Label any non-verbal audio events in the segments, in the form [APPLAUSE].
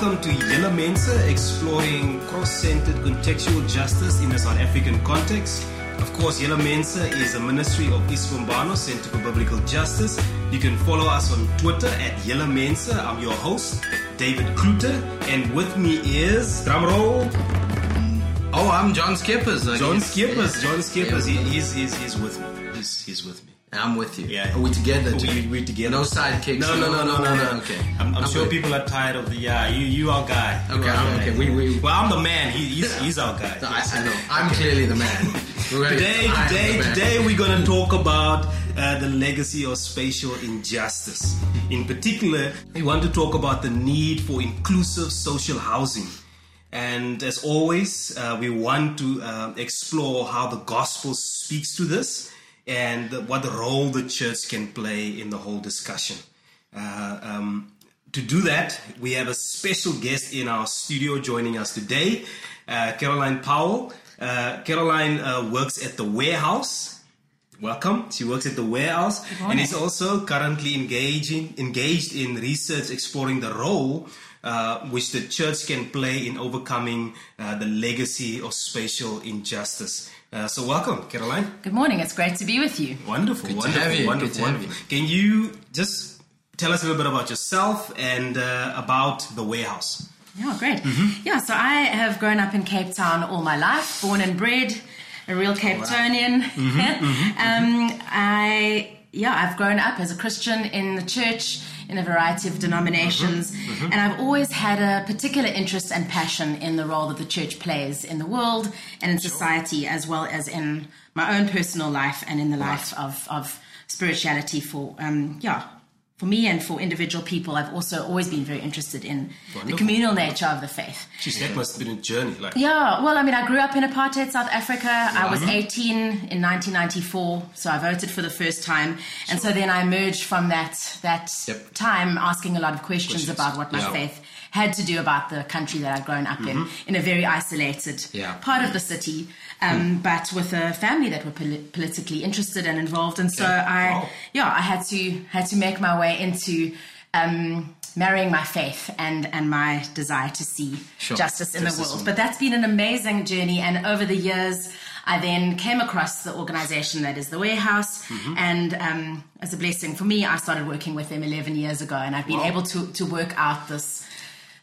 Welcome to Yellow Mensa, exploring cross-centered contextual justice in a South African context. Of course, Yellow Mensa is a ministry of Isfumbano Center for Biblical Justice. You can follow us on Twitter at Yellow Mensa. I'm your host, David Kluter, and with me is drumroll mm. Oh, I'm John Skippers. I John guess. Skippers. John Skippers. He, he's, he's, he's with me. He's, he's with me. I'm with you. Yeah. Are we together? We, we're together. No sidekicks. No, no, no, no, no, no. Okay. I'm, I'm, sure good. people are tired of the yeah. You, you our guy. You Okay, our I'm- guy. okay, we- we- well, I'm the man. He, he's, he's our guy. I, I know. I'm clearly the man. [LAUGHS] Today, today, the man. today, we're going to talk about uh, the legacy of spatial injustice. In particular, we want to talk about the need for inclusive social housing. And as always, uh, we want to uh, explore how the gospel speaks to this and what role the church can play in the whole discussion. Uh, um, to do that, we have a special guest in our studio joining us today, uh, Caroline Powell. Uh, Caroline uh, works at the warehouse. Welcome. She works at the warehouse and is also currently engaging engaged in research exploring the role uh, which the church can play in overcoming uh, the legacy of spatial injustice. Uh, so, welcome, Caroline. Good morning. It's great to be with you. Wonderful, Good to wonderful, have you, wonderful, good to have wonderful. Can you just tell us a little bit about yourself and uh, about the warehouse? Yeah, great. Mm-hmm. Yeah, so I have grown up in Cape Town all my life, born and bred, a real Cape Townian. [LAUGHS] Mm-hmm, um, I yeah, I've grown up as a Christian in the church in a variety of denominations, Mm-hmm, and I've always had a particular interest and passion in the role that the church plays in the world and in society, as well as in my own personal life and in the life of, of spirituality for um, yeah for me and for individual people. I've also always been very interested in the communal nature of the faith. Geez, that must have been a journey. Like, Yeah, well, I mean, I grew up in apartheid South Africa. I was uh-huh. 18 in 1994, so I voted for the first time, and so then I emerged from that that Yep. time asking a lot of questions, Questions. about what my Yeah. faith had to do about the country that I'd grown up in, mm-hmm. in a very isolated Yeah. part of the city, um, but with a family that were poli- politically interested and involved, and so I, Wow. yeah, I had to had to make my way into. Um, marrying my faith and and my desire to see Sure. justice in the world but that's been an amazing journey. And over the years, I then came across the organization that is the Warehouse. Mm-hmm. And um, as a blessing for me, I started working with them 11 years ago. And I've been Wow. able to, to work out this,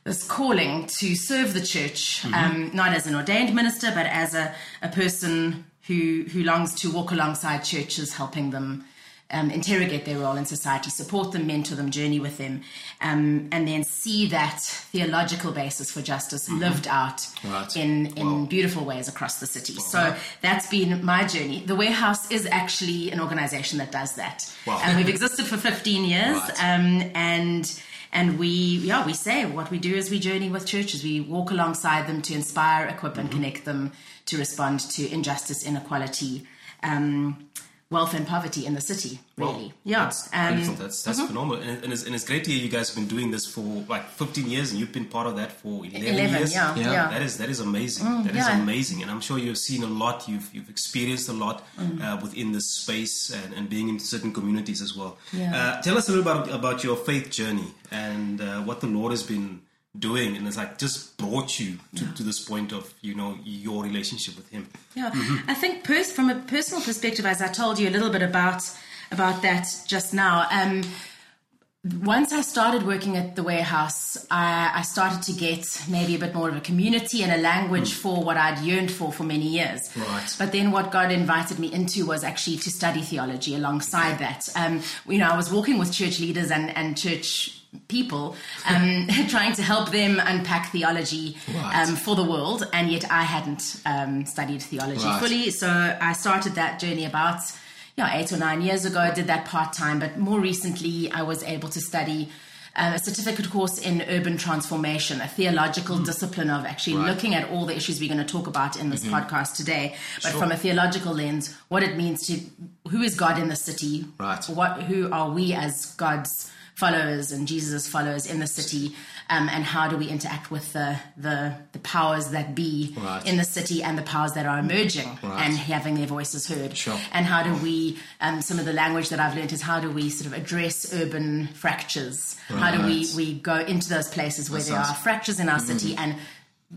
this calling to serve the church, Mm-hmm. um, not as an ordained minister, but as a, a person who, who longs to walk alongside churches, helping them. Um, interrogate their role in society, support them, mentor them, journey with them, um, and then see that theological basis for justice lived out Mm-hmm. Right. in in Wow. beautiful ways across the city. So that's been my journey. The Warehouse is actually an organization that does that, Wow. and we've existed for 15 years. [LAUGHS] Right. Um, and and we yeah we say what we do is we journey with churches. We walk alongside them to inspire, equip, and connect them to respond to injustice, inequality. Um, Wealth and poverty in the city, really. yeah. That's Um. That's that's phenomenal, and, and, it's, and it's great to hear you guys have been doing this for like 15 years, and you've been part of that for 11, 11, years. yeah, Yeah. yeah. That is that is amazing. That is Mm, yeah. amazing, and I'm sure you've seen a lot. You've you've experienced a lot Mm. uh, within this space and, and being in certain communities as well. Yeah. Uh, tell us a little about about your faith journey and uh, what the Lord has been doing, and it's like just brought you to, to this point of you know your relationship with Him. Yeah, Mm-hmm. I think pers- from a personal perspective, as I told you a little bit about about that just now. Um, once I started working at the warehouse, I, I started to get maybe a bit more of a community and a language for what I'd yearned for for many years. Right. But then what God invited me into was actually to study theology alongside that. Um, you know, I was walking with church leaders and, and church people um, [LAUGHS] trying to help them unpack theology Right. um, for the world, and yet I hadn't um, studied theology Right. fully. So I started that journey about yeah eight or nine years ago. I did that part time, but more recently I was able to study. um, a certificate course in urban transformation, a theological discipline of actually. Right. Mm-hmm. looking at all the issues we're going to talk about in this podcast today, but from a theological lens, what it means to who is God in the city, Right. What who are we as God's followers and Jesus' followers in the city, um, and how do we interact with the, the, the powers that be Right. in the city and the powers that are emerging Right. and having their voices heard. Sure. And how do we, um, some of the language that I've learned is how do we sort of address urban fractures? How do we, we go into those places where That there are fractures in our city and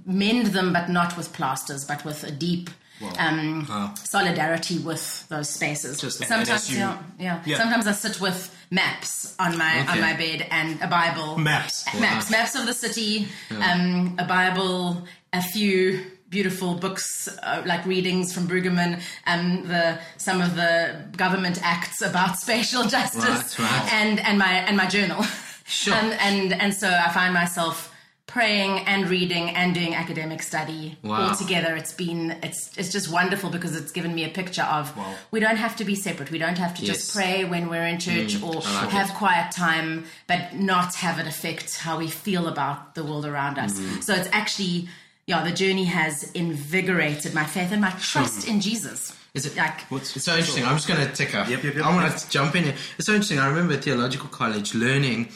mend them, but not with plasters, but with a deep um, Wow. solidarity with those spaces. Sometimes, you- yeah, yeah, Yeah. Sometimes I sit with maps on my on my bed and a Bible. Maps. maps, maps of the city, um, a Bible, a few beautiful books uh, like readings from Brueggemann, and the some of the government acts about [LAUGHS] spatial justice, Right, right. and and my and my journal. Sure. Um, and and so I find myself praying and reading and doing academic study Wow. all together. It's been it's it's just wonderful because it's given me a picture of Wow. we don't have to be separate. We don't have to just pray when we're in church or like have quiet time, but not have it affect how we feel about the world around us. Mm-hmm. So it's actually yeah, the journey has invigorated my faith and my trust in Jesus. Is it like What's- It's so interesting. I'm just going to tick up. Yep, yep, yep. I want to jump in here. It's so interesting. I remember at theological college learning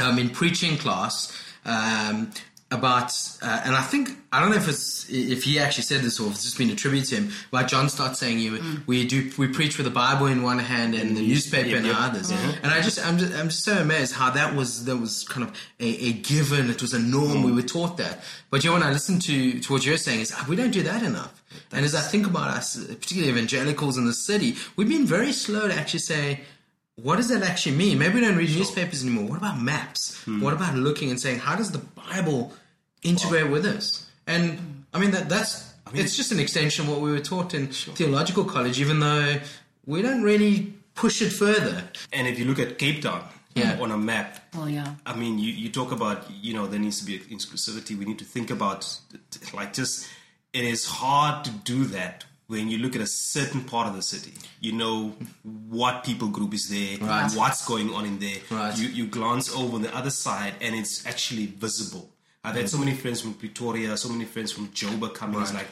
um, in preaching class um, about, uh, and I think I don't know if it's if he actually said this or if it's just been attributed to him. But John Stott's saying, "You we do we preach with the Bible in one hand and the newspaper yep, in the others." And I just I'm just I'm just so amazed how that was that was kind of a, a given. It was a norm. We were taught that. But you know, when I listen to to what you're saying is we don't do that enough. And as I think about us, particularly evangelicals in the city, we've been very slow to actually say, what does that actually mean? Maybe we don't read newspapers anymore. What about maps? Hmm. What about looking and saying, how does the Bible integrate with us? And I mean, that that's it's just an extension of what we were taught in theological college, even though we don't really push it further. And if you look at Cape Town Yeah. on a map, oh yeah. I mean, you, you talk about, you know, there needs to be inclusivity. We need to think about, like, just, it is hard to do that when you look at a certain part of the city. You know what people group is there, Right. what's going on in there. Right. You, you glance over the other side and it's actually visible. I've had so many friends from Pretoria, so many friends from Joburg coming. It's like,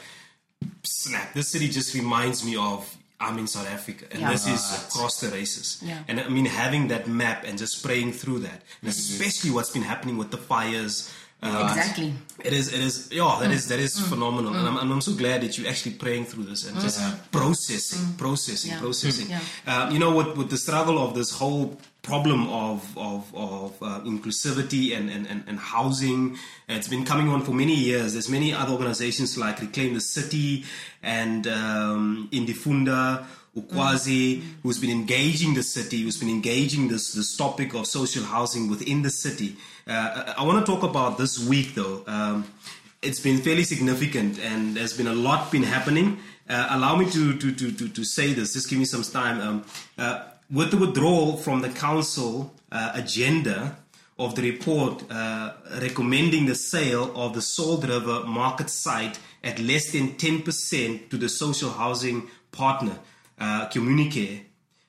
snap, this city just reminds me of I'm in South Africa, and Yeah. this is across the races. Yeah. And I mean, having that map and just praying through that, and mm-hmm. especially what's been happening with the fires. Uh, Exactly. It is, it is, yeah, that is, that is Mm. phenomenal, and I'm, and I'm so glad that you're actually praying through this and just processing, processing, Mm. Yeah. processing. Yeah. Uh, you know, with with the struggle of this whole problem of of, of uh, inclusivity and, and, and, and housing, it's been coming on for many years. There's many other organizations like Reclaim the City and um, Ndifuna. Ukwazi, who's been engaging the city, who's been engaging this this topic of social housing within the city. Uh, I, I want to talk about this week though. Um, it's been fairly significant, and there's been a lot been happening. Uh, allow me to, to, to, to, to say this. Just give me some time. Um, uh, with the withdrawal from the council uh, agenda of the report uh, recommending the sale of the Salt River market site at less than 10% to the social housing partner, uh, Communicare,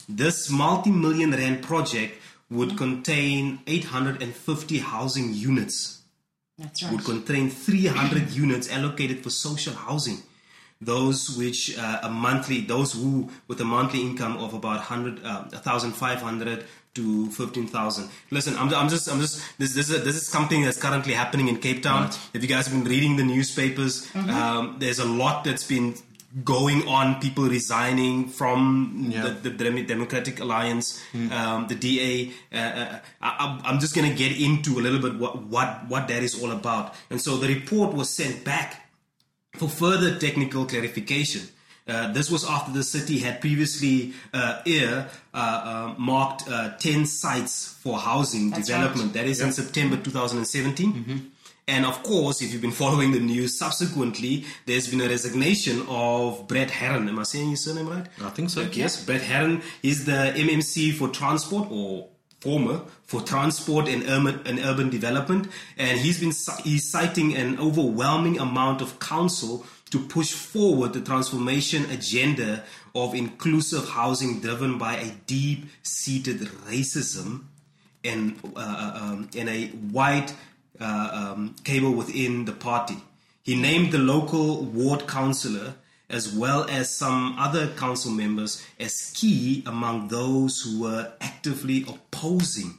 this multi million rand project would contain 850 housing units That's right. would contain 300 [CLEARS THROAT] units allocated for social housing. Those which uh, a monthly, those who with a monthly income of about 100, uh, 1,500 to 15,000. Listen, I'm, I'm just, I'm just, this, this, is, this is something that's currently happening in Cape Town. If you guys have been reading the newspapers, um, there's a lot that's been going on, people resigning from Yeah. the, the Democratic Alliance, um, the DA. Uh, uh, I, I'm- I'm just going to get into a little bit what, what, what that is all about. And so the report was sent back for further technical clarification. Uh, this was after the city had previously uh, ear uh, uh, marked uh, 10 sites for housing That's development. That is in September 2017. And of course, if you've been following the news, subsequently, there's been a resignation of Brett Herron. Am I saying his surname right? I think so. Yes, Brett Herron is the MMC for transport or former for transport and urban, and urban development, and he's been he's citing an overwhelming amount of counsel to push forward the transformation agenda of inclusive housing driven by a deep-seated racism and uh, um, and a white uh, um, cable within the party. He named the local ward councillor as well as some other council members as key among those who were actively opposing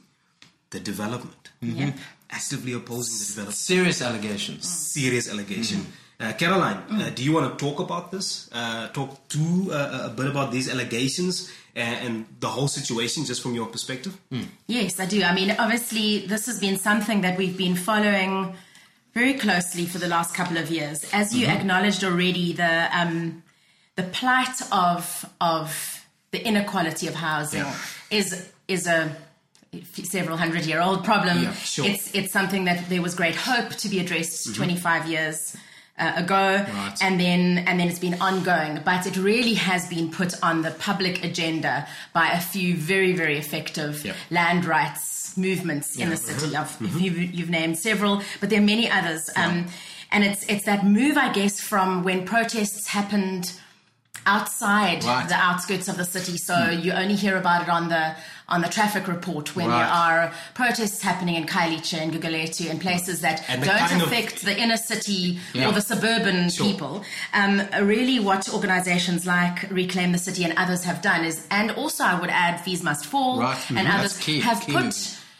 the development. Yep. Actively opposing the development. Serious allegations. Serious allegation. Uh, Caroline, uh, do you want to talk about this? Uh, talk to uh, a bit about these allegations and, and the whole situation, just from your perspective. Yes, I do. I mean, obviously, this has been something that we've been following very closely for the last couple of years. As you acknowledged already, the um, the plight of of the inequality of housing Yeah. is is a several hundred year old problem. Yeah, sure. It's it's something that there was great hope to be addressed 25 years uh, ago, Right. and then and then it's been ongoing. But it really has been put on the public agenda by a few very very effective Yeah. land rights movements in the city. Of Mm-hmm. you've, you've named several, but there are many others. Um, and it's it's that move, I guess, from when protests happened outside Right. the outskirts of the city. So you only hear about it on the on the traffic report when there are protests happening in Khayelitsha and Guguletu and places that And don't kind of- affect the inner city Yeah. or the suburban Sure. people. Um, really, what organisations like Reclaim the City and others have done is, and also I would add, Fees Must Fall Right. and Mhm. others key, have key put.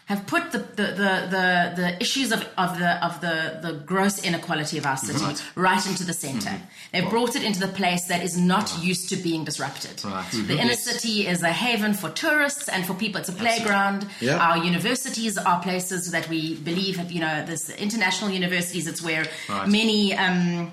Have put the, the, the, the, the issues of, of the of the, the gross inequality of our city right, Right. into the center mm-hmm. They've brought it into the place that is not used to being disrupted. Right. The mm-hmm. inner city is a haven for tourists and for people. It's a playground. Our universities are places that we believe have, you know, this international universities. It's where Right. many, um,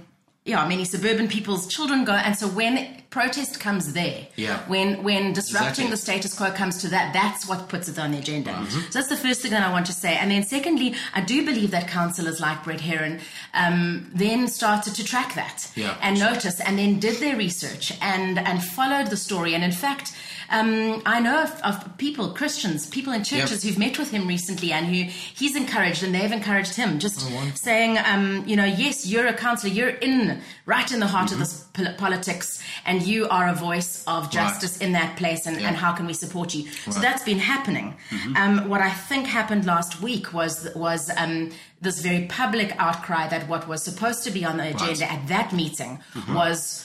yeah, many suburban people's children go. And so when protest comes there, Yeah. when when disrupting Exactly. the status quo comes to that, that's what puts it on the agenda. Mm-hmm. So that's the first thing that I want to say. And then secondly, I do believe that councillors like Brett Herron um, then started to track that Yeah, and notice and then did their research and, and followed the story. And in fact, um, I know of, of people, Christians, people in churches who've met with him recently and who he's encouraged and they've encouraged him, just Oh, saying, um, you know, yes, you're a councillor, you're in right in the heart Mm-hmm. of this pol- politics, and you are a voice of justice in that place, and, Yeah. and how can we support you? So Right. Mm-hmm. that's been happening. Um, what I think happened last week was was um, this very public outcry that what was supposed to be on the agenda at that meeting was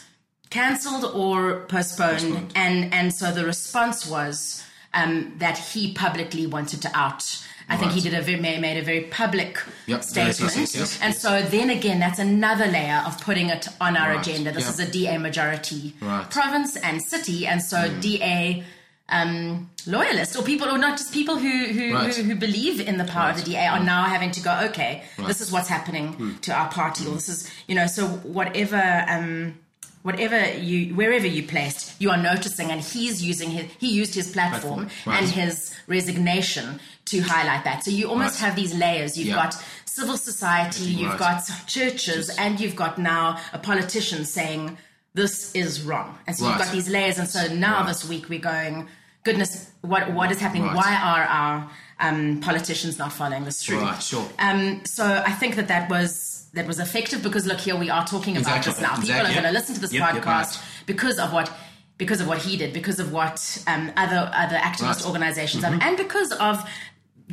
cancelled or postponed. Postponed. and and so the response was um, that he publicly wanted to out. I think he did a very, made a very public Yep. Statement, yes, and so then again, that's another layer of putting it on our Right. agenda. This Yeah. is a DA majority Right. Mm. province and city, and so DA um, loyalists or people, or not just people who who, Right. who, who believe in the power of the DA, are now having to go, okay, Right. this is what's happening Hmm. to our party, or this is you know, so whatever. Um, Whatever you, wherever you placed, you are noticing, and he's using his, he used his platform, Platform. Right. and his resignation to highlight that. So you almost Right. have these layers. You've Yeah. got civil society, you've Right. got churches, and you've got now a politician saying this is wrong. And so you've got these layers. And so now this week we're going, goodness, what what is happening? Why are our um, politicians not following this through? Right, sure. Um, so I think that that was that was effective because look here we are talking about Exactly. this now. People Exactly. are going to listen to this Yep, yep, podcast because of what because of what he did, because of what um, other other activist Right. Mm-hmm. organizations have, and because of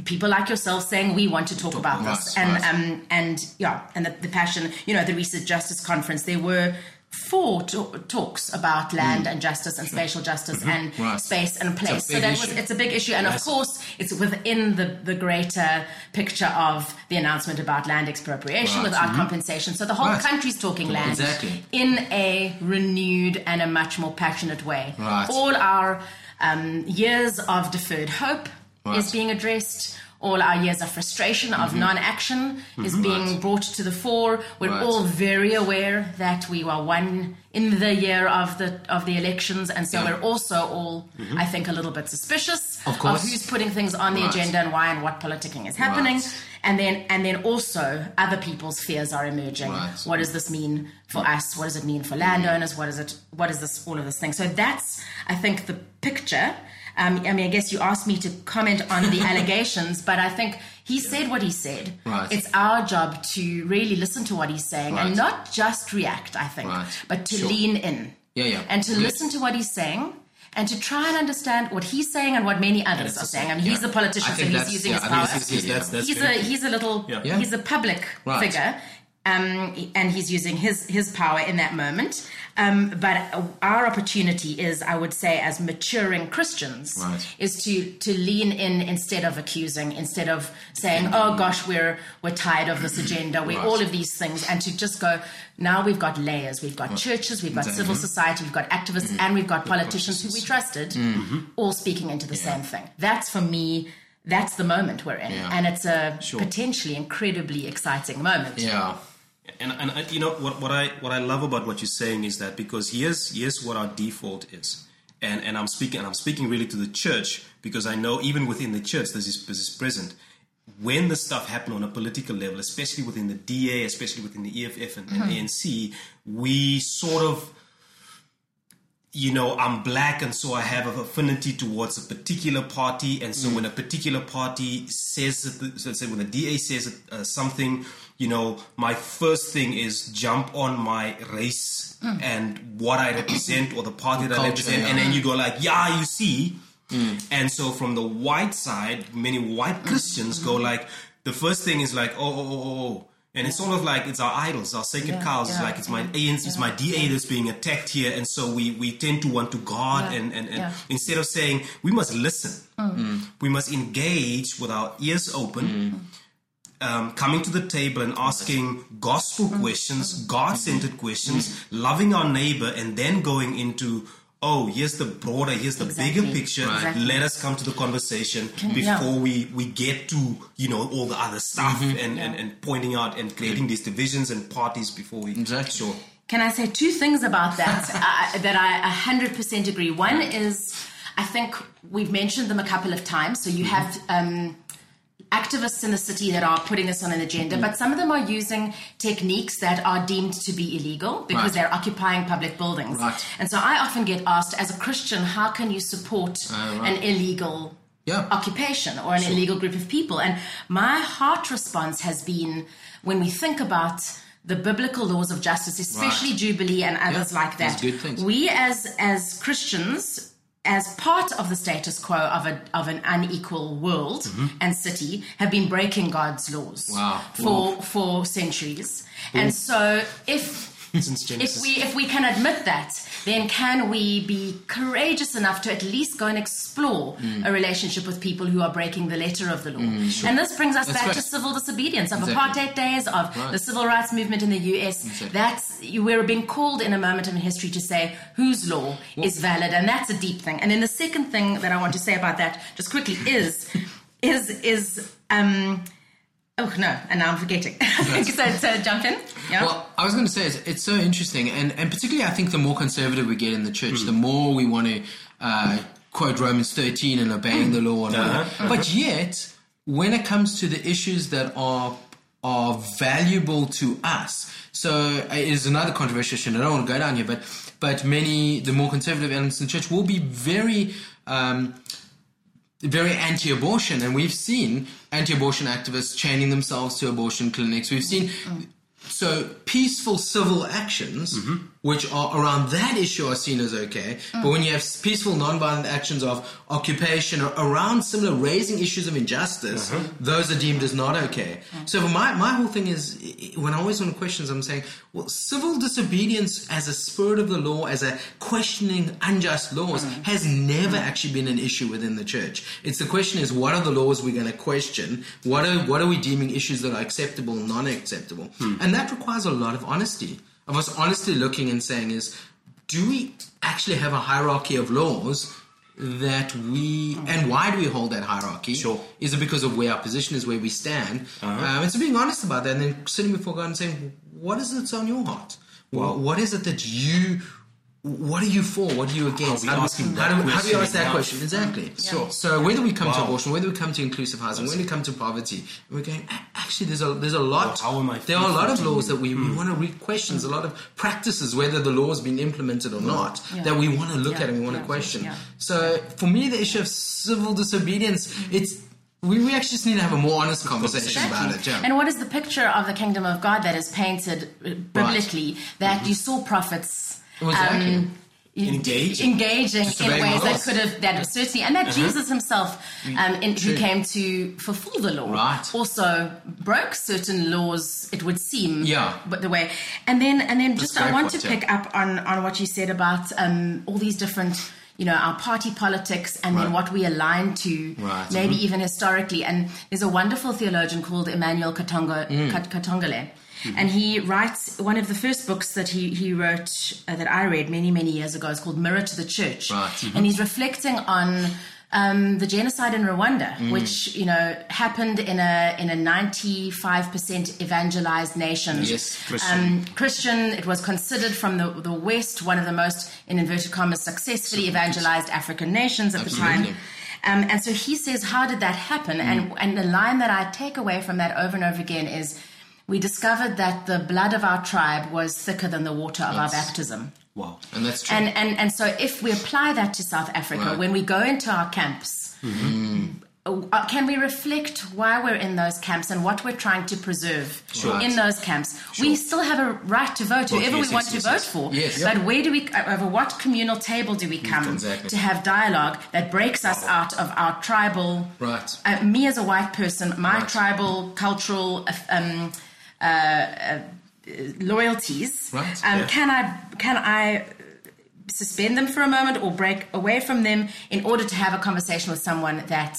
people like yourself saying we want to talk about Right, this, and right. um, and yeah, and the, the passion. You know, the recent justice conference, there were four to- talks about land and justice and spatial justice and Mm. Right. space and place. So that was it's a big issue, and of course, it's within the the greater picture of the announcement about land expropriation Right. without compensation. So the whole Right. country's talking land Exactly. in a renewed and a much more passionate way. All our um, years of deferred hope is being addressed. All our years of frustration, of non-action, is being Mm-hmm. Right. brought to the fore. We're Right. all very aware that we were one in the year of the of the elections, and so Yeah. we're also all, I think, a little bit suspicious Of course. who's putting things on the Right. agenda and why and what politicking is happening. And then and then also other people's fears are emerging. What does this mean for us? What does it mean for landowners? What is it? What is this? All of this thing. So that's I think the picture. Um, I mean, I guess you asked me to comment on the [LAUGHS] allegations, but I think he said what he said. Right. It's our job to really listen to what he's saying and not just react. I think, Right. but to Sure. lean in. Yeah, yeah. And to Yes. listen to what he's saying. And to try and understand what he's saying and what many others are saying. I mean, he's a politician, I so he's using yeah, his power think Yes, yes, that's, that's he's a he's a little Yeah. Yeah. he's a public Right. figure um, and he's using his his power in that moment Um, but our opportunity is, I would say, as maturing Christians, Right. is to to lean in instead of accusing, instead of saying, "Oh gosh, we're we're tired of this agenda, we're Right. all of these things," and to just go. Now we've got layers. We've got churches, we've got civil mm-hmm. society, we've got activists, mm-hmm. and we've got politicians who we trusted, mm-hmm. all speaking into the same thing. That's for me. That's the moment we're in, Yeah. and it's a Sure. potentially incredibly exciting moment. Yeah. And, and and, you know what, what I what I love about what you're saying is that because here's here's what our default is, and and I'm speaking and I'm speaking really to the church because I know even within the church this is this is present. When the stuff happen on a political level, especially within the DA, especially within the EFF and, and ANC, we sort of you know, I'm black and so I have an affinity towards a particular party. And so when a particular party says, that the, so say when the DA says uh, something, you know, my first thing is jump on my race hmm. and what I represent or the party that I represent. yeah. And then you go like, yeah, you see. Hmm. And so from the white side, many white hmm. Christians go like, the first thing is like, oh, oh, oh, oh, oh. And it's sort of like it's our idols, our sacred Yeah, cows. Yeah, like it's my ANC, it's my DA that's being attacked here, and so we we tend to want to guard Yeah, and and, and yeah. instead of saying we must listen, we must engage with our ears open. Um, coming to the table and asking gospel questions, God centered questions, loving our neighbor, and then going into, oh, here's the broader, here's the bigger picture. Right. Exactly. Let us come to the conversation yeah. before we, we get to, you know, all the other stuff Mm-hmm. and, and, and pointing out and creating these divisions and parties before we. Exactly. Sure. Can I say two things about that [LAUGHS] uh, that I 100% agree? One is, I think we've mentioned them a couple of times. So you have um, activists in the city that are putting this on an agenda, but some of them are using techniques that are deemed to be illegal because Right. they're occupying public buildings. Right. And so I often get asked, as a Christian, how can you support Ah, right. an illegal Yeah. occupation or an illegal group of people. And my heart response has been when we think about the biblical laws of justice, especially. Jubilee and others Yeah, like that. We as as Christians as part of the status quo of a of an unequal world and city have been breaking God's laws Mm-hmm. Wow. for for centuries. And so if Since if we if we can admit that, then can we be courageous enough to at least go and explore Mm. a relationship with people who are breaking the letter of the law? And this brings us That's back right. to civil disobedience of Exactly. apartheid days, of Right. the civil rights movement in the US. Exactly. That's we're being called in a moment in history to say whose law is valid, and that's a deep thing. And then the second thing that I want to say about that, just quickly, is is is um. Oh no! And now I'm forgetting. [LAUGHS] so, so jump in. Yeah. Well, I was going to say it's, it's so interesting, and, and particularly I think the more conservative we get in the church, the more we want to uh, quote Romans 13 and obeying the law and all that. Uh-huh, But yet, when it comes to the issues that are are valuable to us, so uh, it is another controversial issue. I don't want to go down here, but but many the more conservative elements in the church will be very. Um, very anti-abortion, and we've seen anti-abortion activists chaining themselves to abortion clinics. We've seen mm. so peaceful civil actions, mm-hmm. Which are around that issue, are seen as okay. But when you have peaceful non-violent actions of occupation or around similar raising issues of injustice, uh-huh. those are deemed as not okay. So my my whole thing is when I always want questions, I'm saying, well, civil disobedience as a spirit of the law, as a questioning unjust laws, mm. has never mm. actually been an issue within the church. It's the question is what are the laws we're going to question? What are what are we deeming issues that are acceptable, non acceptable? Hmm. And that requires a lot of honesty. Of us honestly looking and saying is, do we actually have a hierarchy of laws that we and why do we hold that hierarchy? Sure. Is it because of where our position is, where we stand? Um, and so being honest about that, and then sitting before God and saying, what is it that's on your heart? Well, what is it that you? What are you for? What are you against? we How do, asking how, that do, how do you question ask that enough? question? Exactly. Sure. So whether we come to abortion, whether we come to inclusive housing, whether we come to poverty, we're going. Actually, there's a there's a lot. Well, how am I there are a lot of laws that we, we want to read questions, a lot of practices, whether the law has been implemented or not, Yeah. that we want to look Yeah. at and we want Yeah. to question. Yeah. So for me, the issue of civil disobedience, it's we, we actually just need to have a more honest conversation about it. Yeah. And what is the picture of the kingdom of God that is painted uh, biblically? That you saw prophets. Exactly. Um, Engaging. engaging in Disobeying ways that could have that certainly and that Jesus himself um, in, who came to fulfill the law Right. also broke certain laws it would seem Yeah. but the way and then and then just I want point, to yeah. pick up on on what you said about um, all these different you know our party politics and then what we align to Right. maybe even historically and there's a wonderful theologian called Emmanuel Katonga, Mm. Kat- Katongole Mm-hmm. and he writes one of the first books that he, he wrote uh, that I read many, many years ago is called Mirror to the Church. Right. Mm-hmm. And he's reflecting on um, the genocide in Rwanda, Mm. which, you know, happened in a in a 95% evangelized nation. Yes, Christian. Um, Christian. It was considered from the, the West one of the most, in inverted commas, successfully evangelized African nations at the time. Um, and so he says, how did that happen? Mm. And, and the line that I take away from that over and over again is, we discovered that the blood of our tribe was thicker than the water of our baptism. Wow. And that's true. And, and, and so if we apply that to South Africa, Right. when we go into our camps, uh, can we reflect why we're in those camps and what we're trying to preserve Sure. in those camps? We still have a right to vote, whoever yes, we want yes, to yes, vote yes. for. Yes. But where do we, uh, over what communal table do we come Exactly. to have dialogue that breaks us out of our tribal Right. uh, me as a white person, my Right. tribal cultural uh, um, uh, uh, loyalties, Right, um, yeah. can I can I suspend them for a moment or break away from them in order to have a conversation with someone that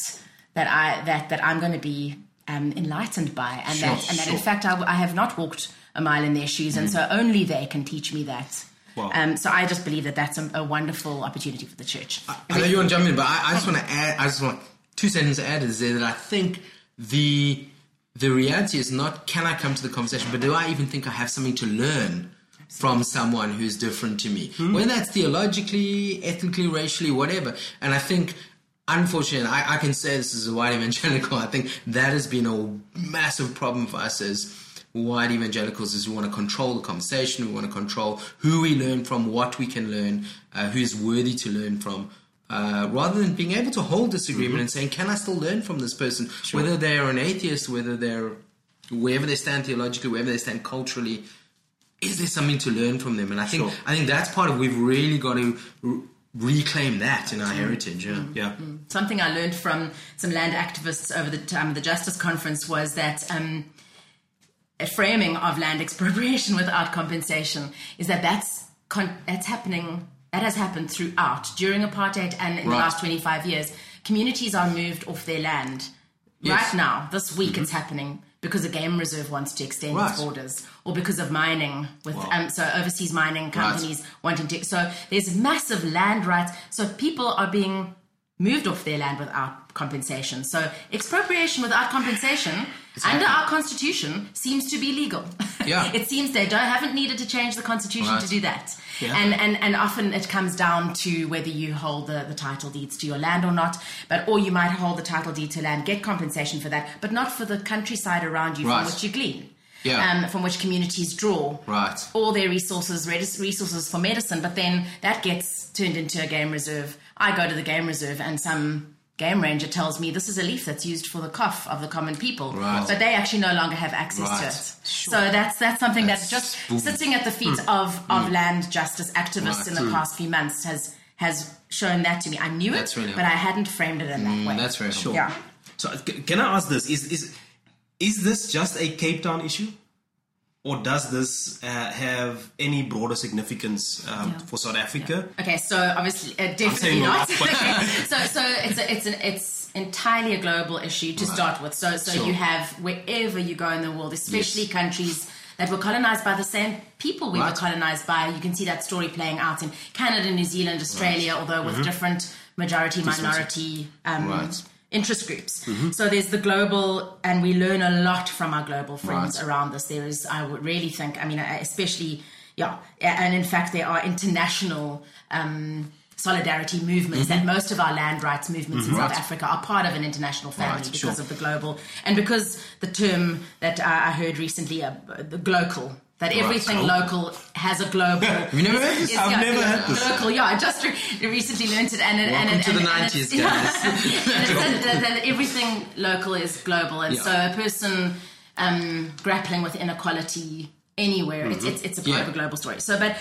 that I that that I'm going to be um, enlightened by, and Sure, that and that in fact I, I have not walked a mile in their shoes, and so only they can teach me that. Wow. Um, so I just believe that that's a, a wonderful opportunity for the church. I know you want to jump in, but I, I just want to add. I just want two sentences added is there that I think the the reality is not can I come to the conversation, but do I even think I have something to learn from someone who's different to me, whether that's theologically, ethnically, racially, whatever. And I think. Unfortunately, I, I can say this as a white evangelical. I think that has been a massive problem for us as white evangelicals is we want to control the conversation, we want to control who we learn from, what we can learn, uh, who is worthy to learn from, uh, rather than being able to hold disagreement and saying, can I still learn from this person, whether they're an atheist, whether they're wherever they stand theologically, wherever they stand culturally, is there something to learn from them? And I think Sure. I think that's part of we've really got to re- reclaim that in our heritage. Yeah. Yeah. something I learned from some land activists over the time of the Justice Conference was that um, a framing of land expropriation [LAUGHS] without compensation is that that's con- that's happening. That has happened throughout during apartheid and in the last 25 years. Communities are moved off their land. Yes. Right now, this week, it's happening because a game reserve wants to extend Right. its borders, or because of mining with Wow. um, so overseas mining companies wanting to. So there's massive land rights. So people are being moved off their land without compensation. So expropriation without compensation under our constitution seems to be legal. [LAUGHS] Yeah. it seems they don't haven't needed to change the constitution Right. to do that. Yeah. And, and and often it comes down to whether you hold the, the title deeds to your land or not. But or you might hold the title deed to land, get compensation for that, but not for the countryside around you Right. from which you glean. Yeah. Um, from which communities draw Right. all their resources, resources for medicine, but then that gets turned into a game reserve. I go to the game reserve and some game ranger tells me this is a leaf that's used for the cough of the common people, Right. but they actually no longer have access to Right. it. So that's that's something that's, That's- just boom. sitting at the feet hmm. of, of hmm. land justice activists Right. in the past few months has has shown that to me. I knew That's it, really but I hadn't framed it in that hmm, way. That's very helpful. yeah. So uh, can I ask this? Is is is this just a Cape Town issue, or does this uh, have any broader significance um, Yeah. for South Africa? Okay, so obviously, uh, definitely not. not, [LAUGHS] Okay, [LAUGHS] so, so it's a, it's an it's entirely a global issue to start with. So, so Sure. you have wherever you go in the world, especially Yes. countries that were colonized by the same people we were colonized by. You can see that story playing out in Canada, New Zealand, Australia, although with different majority minority um, Right. Interest groups. So there's the global, and we learn a lot from our global friends Right. around this. There is, I would really think, I mean, uh, especially, yeah, and in fact, there are international um, solidarity movements, and most of our land rights movements in South Mm-hmm. Right. Africa are part of an international family Right, because sure. of the global, and because the term that uh, I heard recently, uh, the glocal. That everything Oh. local has a global. [LAUGHS] Have you never heard this? I've never heard this. Local, yeah. I just re- recently learned it, and, and, Welcome and, to and, the 90s, it's- guys. said [LAUGHS] [LAUGHS] that, that everything local is global, and Yeah. so a person um, grappling with inequality anywhere, it's, it's, it's a part Yeah. of a global story. So, but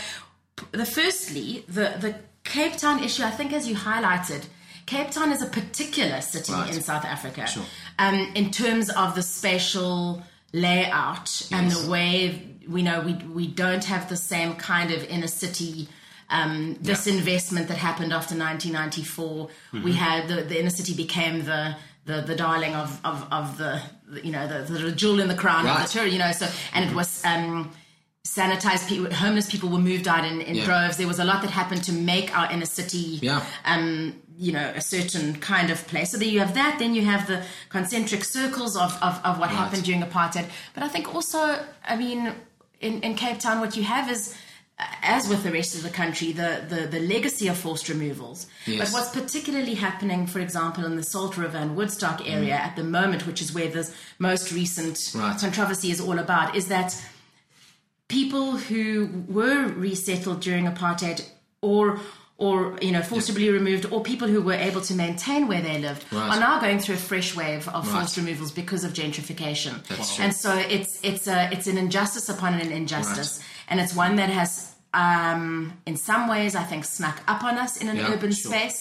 the firstly, the the Cape Town issue, I think, as you highlighted, Cape Town is a particular city Right. in South Africa. Sure. Um, in terms of the spatial layout and the way we know we we don't have the same kind of inner city. Um, this Yeah. investment that happened after 1994, we had the, the inner city became the the, the darling of, of, of the, you know the, the jewel in the crown of the tour, you know. So and it was um, sanitized people, homeless people were moved out in, in Yeah. droves. There was a lot that happened to make our inner city Yeah. um, you know, a certain kind of place. So there you have that. Then you have the concentric circles of, of, of what happened during apartheid. But I think also, I mean, in, in Cape Town, what you have is, as with the rest of the country, the, the, the legacy of forced removals. Yes. But what's particularly happening, for example, in the Salt River and Woodstock area mm. at the moment, which is where this most recent Right. controversy is all about, is that people who were resettled during apartheid or or you know forcibly removed or people who were able to maintain where they lived Right. are now going through a fresh wave of Right. forced removals because of gentrification That's true. and so it's it's a it's an injustice upon an injustice and it's one that has um, in some ways i think snuck up on us in an Yeah, urban sure. space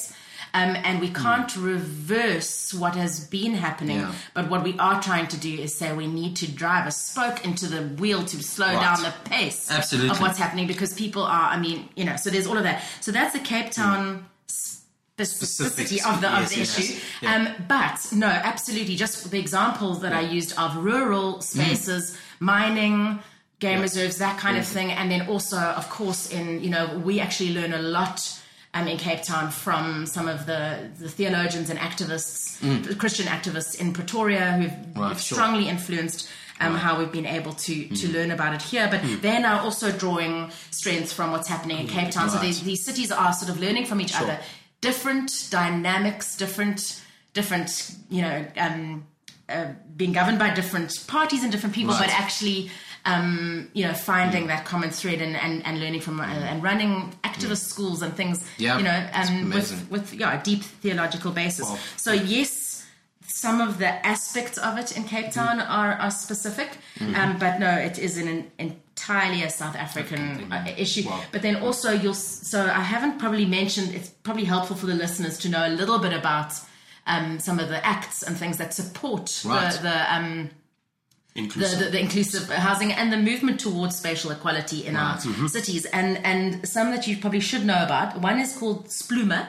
um, and we can't reverse what has been happening. Yeah. But what we are trying to do is say we need to drive a spoke into the wheel to slow Right. down the pace Absolutely. of what's happening because people are, I mean, you know, so there's all of that. So that's the Cape Town specificity Specifics, of the, of yes, the yes, issue. yes. Yeah. Um, but no, absolutely. Just the examples that I used of rural spaces, mining, game reserves, that kind of thing. And then also, of course, in, you know, we actually learn a lot um, in Cape Town from some of the, the theologians and activists, Christian activists in Pretoria who've, Mm. Right, who've sure. strongly influenced um, how we've been able to, to learn about it here. But they're now also drawing strength from what's happening in Cape Town. So these, these cities are sort of learning from each other. Different dynamics, different, different, you know, um, uh, being governed by different parties and different people, Right. but actually, um, you know, finding that common thread and, and, and learning from uh, and running activist schools and things, Yeah, you know, um, with, with yeah, a deep theological basis. Wow. So yes, some of the aspects of it in Cape Town are, are specific, um, but no, it is an, entirely a South African uh, issue. Wow. But then also you'll. So I haven't probably mentioned. It's probably helpful for the listeners to know a little bit about um, some of the acts and things that support Right. the the, um, the, Inclusive. the the inclusive housing and the movement towards spatial equality in our Mm-hmm. cities. And and some that you probably should know about. One is called SPLUMA.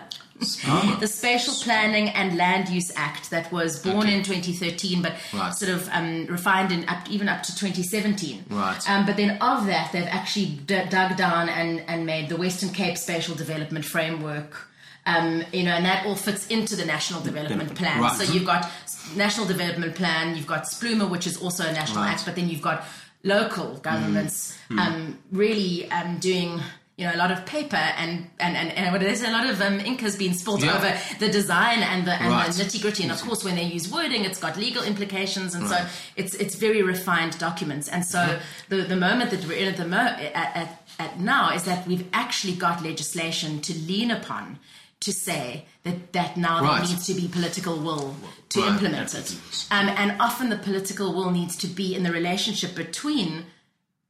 The Spatial Planning and Land Use Act that was born in 2013, but Right. sort of um, refined in up, even up to 2017. Right. Um, but then of that, they've actually d- dug down and, and made the Western Cape Spatial Development Framework. Um, you know, and that all fits into the National Development Plan. Right. So you've got National Development Plan, you've got SPLUMA, which is also a national Right. act, but then you've got local governments um, really um, doing you know a lot of paper and and and, and there's a lot of um, ink has been spilled Yeah. over the design and the and Right. the nitty gritty. And of course, when they use wording, it's got legal implications, and Right. so it's it's very refined documents. And so the the moment that we're in at the mo- at, at, at now is that we've actually got legislation to lean upon. To say that, that now Right. there needs to be political will to Right. implement it. Um, and often the political will needs to be in the relationship between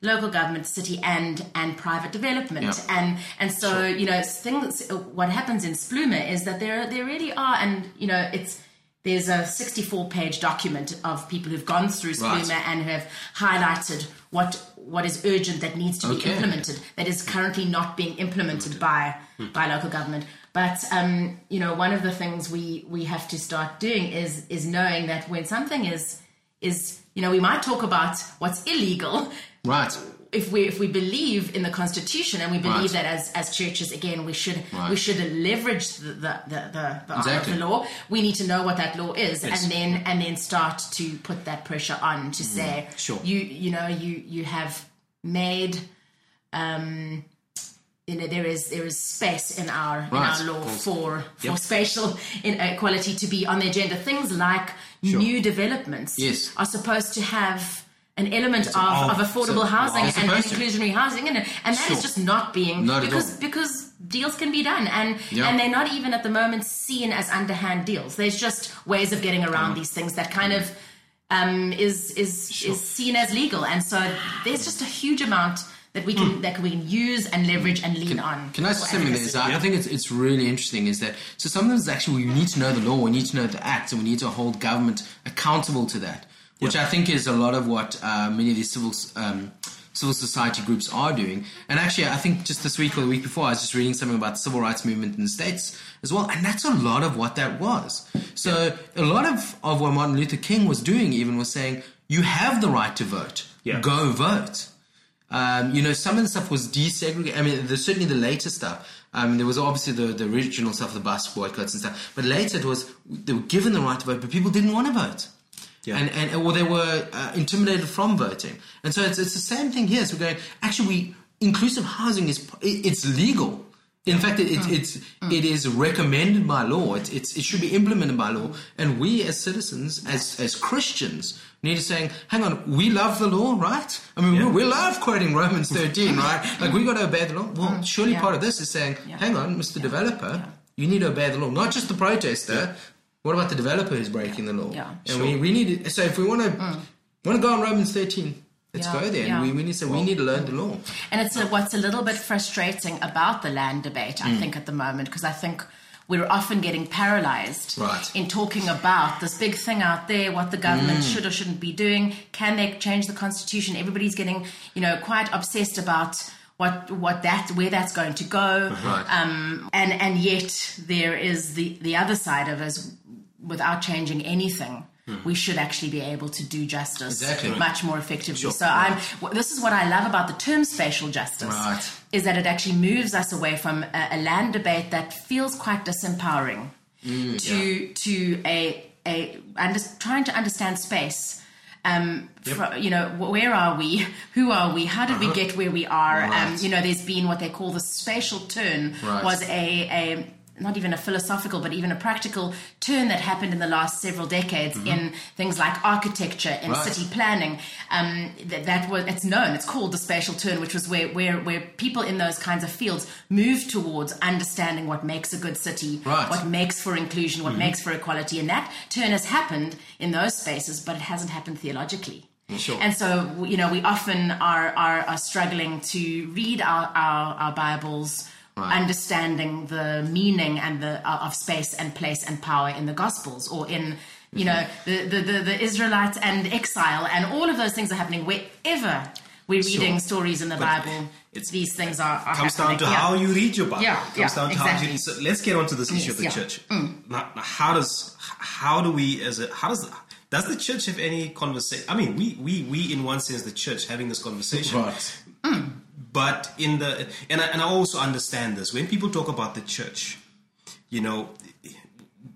local government, city, and and private development. Yeah. And and so you know things. What happens in SPLUMA is that there there really are, and you know it's. There's a 64 page document of people who've gone through Right. SPLUMA and have highlighted what what is urgent that needs to be implemented that is currently not being implemented by by local government. But um, you know, one of the things we we have to start doing is is knowing that when something is is you know we might talk about what's illegal Right. If we if we believe in the constitution and we believe Right. that as as churches again we should Right. we should leverage the the the, the, the Exactly. the law we need to know what that law is Yes. and then and then start to put that pressure on to say Sure. you you know you you have made um you know there is there is space in our in our law for for Yep. spatial inequality to be on the agenda. Things like new developments Yes. are supposed to have an element of, of affordable so- housing and, and supposed to. inclusionary housing in it, and that is Sure. just not being Not at because all. because deals can be done and Yeah. and they're not even at the moment seen as underhand deals. There's just ways of getting around these things that kind of um, is is is seen as legal, and so there's just a huge amount that we can that we can use and leverage and lean on. Can I say for something there? advocacy. Is I, I think it's, it's really interesting is that so sometimes actually we need to know the law, we need to know the acts, and we need to hold government accountable to that, which I think is a lot of what uh, many of these civil um, civil society groups are doing. And actually, I think just this week or the week before, I was just reading something about the civil rights movement in the states as well, and that's a lot of what that was. So a lot of of what Martin Luther King was doing even was saying, you have the right to vote, Yeah. go vote. Um, you know, some of the stuff was desegregated. I mean, there's certainly the later stuff. Um, there was obviously the, the original stuff, the bus boycotts and stuff. But later it was, they were given the right to vote, but people didn't want to vote. Yeah. And, and, or they were uh, intimidated from voting. And so it's, it's the same thing here. So we're going, actually, we, inclusive housing is, it, it's legal. In fact, it, it, it's, it is recommended by law. It, it's, it should be implemented by law. And we as citizens, as, as Christians, need to saying, hang on, we love the law, right? I mean, Yeah. we, we love quoting Romans [LAUGHS] 13, right? Like, we got to obey the law. Well, surely Yeah. part of this is saying, hang on, Mr. Developer, you need to obey the law. Not just the protester. What about the developer who's breaking the law? Yeah. And we, we need to, so if we want to, want to go on Romans 13, let's Yeah, go there. yeah. And we, we need to say, we need to learn the law. And it's a, what's a little bit frustrating about the land debate, Mm. I think, at the moment, because I think we're often getting paralyzed Right. in talking about this big thing out there, what the government Mm. should or shouldn't be doing. Can they change the constitution? Everybody's getting, you know, quite obsessed about what what that where that's going to go. Right. Um, and and yet there is the the other side of us without changing anything. We should actually be able to do justice Exactly. much more effectively. So I'm. This is what I love about the term spatial justice Right. is that it actually moves us away from a, a land debate that feels quite disempowering to to a a under, trying to understand space. Um, fro- you know, where are we? [LAUGHS] Who are we? How did we get where we are? Um, you know, there's been what they call the spatial turn Right. was a, a not even a philosophical, but even a practical turn that happened in the last several decades in things like architecture, in Right. city planning. Um, that, that was it's known. It's called the spatial turn, which was where where where people in those kinds of fields moved towards understanding what makes a good city, Right. what makes for inclusion, what makes for equality, and that turn has happened in those spaces, but it hasn't happened theologically. Sure. And so, you know, we often are, are, are struggling to read our, our, our Bibles, understanding the meaning and the uh, of space and place and power in the Gospels or in, you know, the, the, the, the Israelites and exile and all of those things are happening wherever we're reading stories in the Bible. it's- these things are, are comes down to Yeah. how you read your Bible. Yeah, comes yeah, down to how you exactly. read. So let's get on to this issue of the Yes, yeah. Mm. church. Now, now, how does how do we as a how does does the church have any conversation? I mean, we we we in one sense the church having this conversation, Right. But in the and I, and I also understand this when people talk about the church, you know.